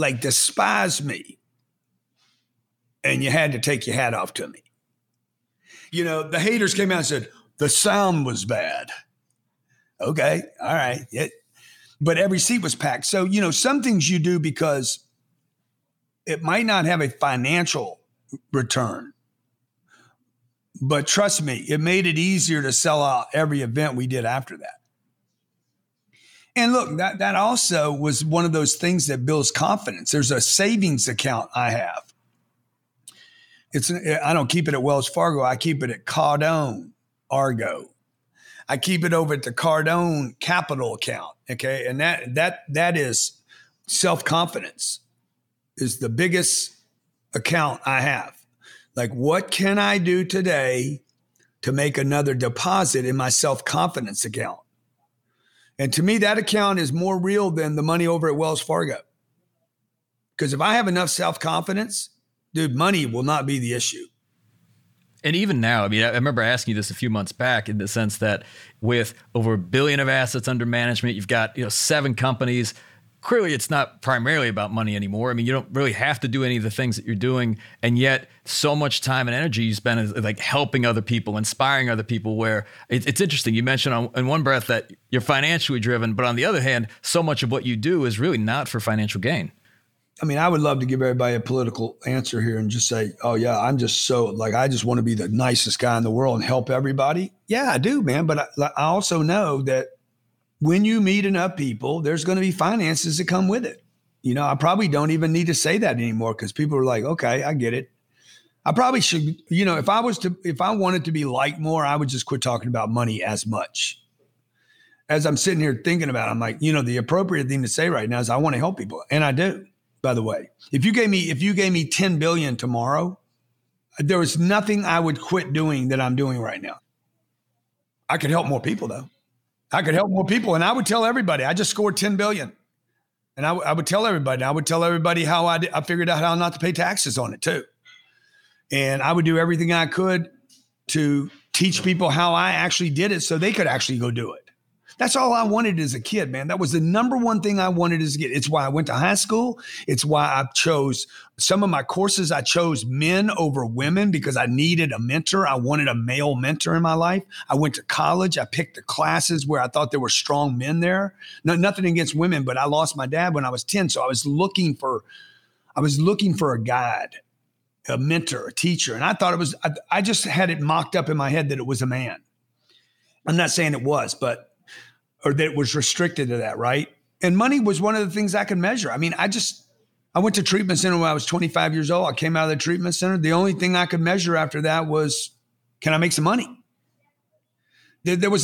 like despised me. And you had to take your hat off to me. You know, the haters came out and said, the sound was bad. Okay, all right. It, but every seat was packed. So, you know, some things you do because it might not have a financial return. But trust me, it made it easier to sell out every event we did after that. And look, that, that also was one of those things that builds confidence. There's a savings account I have. It's I don't keep it at Wells Fargo. I keep it at Cardone Argo. I keep it over at the Cardone Capital account. Okay, and that that that is self confidence is the biggest account I have. Like, what can I do today to make another deposit in my self confidence account? And to me, that account is more real than the money over at Wells Fargo. Because if I have enough self confidence, dude, money will not be the issue. And even now, I mean, I remember asking you this a few months back in the sense that with over a billion of assets under management, you've got, you know, seven companies clearly it's not primarily about money anymore. I mean, you don't really have to do any of the things that you're doing, and yet so much time and energy you spend like helping other people, inspiring other people. Where it, it's interesting, you mentioned on, in one breath that you're financially driven, but on the other hand, so much of what you do is really not for financial gain. I mean, I would love to give everybody a political answer here and just say, "Oh yeah, I'm just so like I just want to be the nicest guy in the world and help everybody." Yeah, I do, man. But I, I also know that when you meet enough people, there's going to be finances that come with it. You know, I probably don't even need to say that anymore because people are like, okay, I get it. I probably should, you know, if I was to, if I wanted to be like more, I would just quit talking about money as much. As I'm sitting here thinking about, it, I'm like, you know, the appropriate thing to say right now is I want to help people, and I do. By the way, if you gave me, if you gave me 10 billion tomorrow, there was nothing I would quit doing that I'm doing right now. I could help more people though. I could help more people. And I would tell everybody, I just scored 10 billion. And I, would tell everybody, I would tell everybody how I figured out how not to pay taxes on it too. And I would do everything I could to teach people how I actually did it so they could actually go do it. That's all I wanted as a kid, man. That was the number one thing I wanted as a kid. It's why I went to high school. It's why I chose some of my courses. I chose men over women because I needed a mentor. I wanted a male mentor in my life. I went to college. I picked the classes where I thought there were strong men there. No, nothing against women, but I lost my dad when I was 10. So I was looking for, I was looking for a guide, a mentor, a teacher. And I thought it was, I, I just had it mocked up in my head that it was a man. I'm not saying it was, but or that was restricted to that, right? And money was one of the things I could measure. I mean, I just I went to treatment center when I was 25 years old. I came out of the treatment center. The only thing I could measure after that was can I make some money? There, there was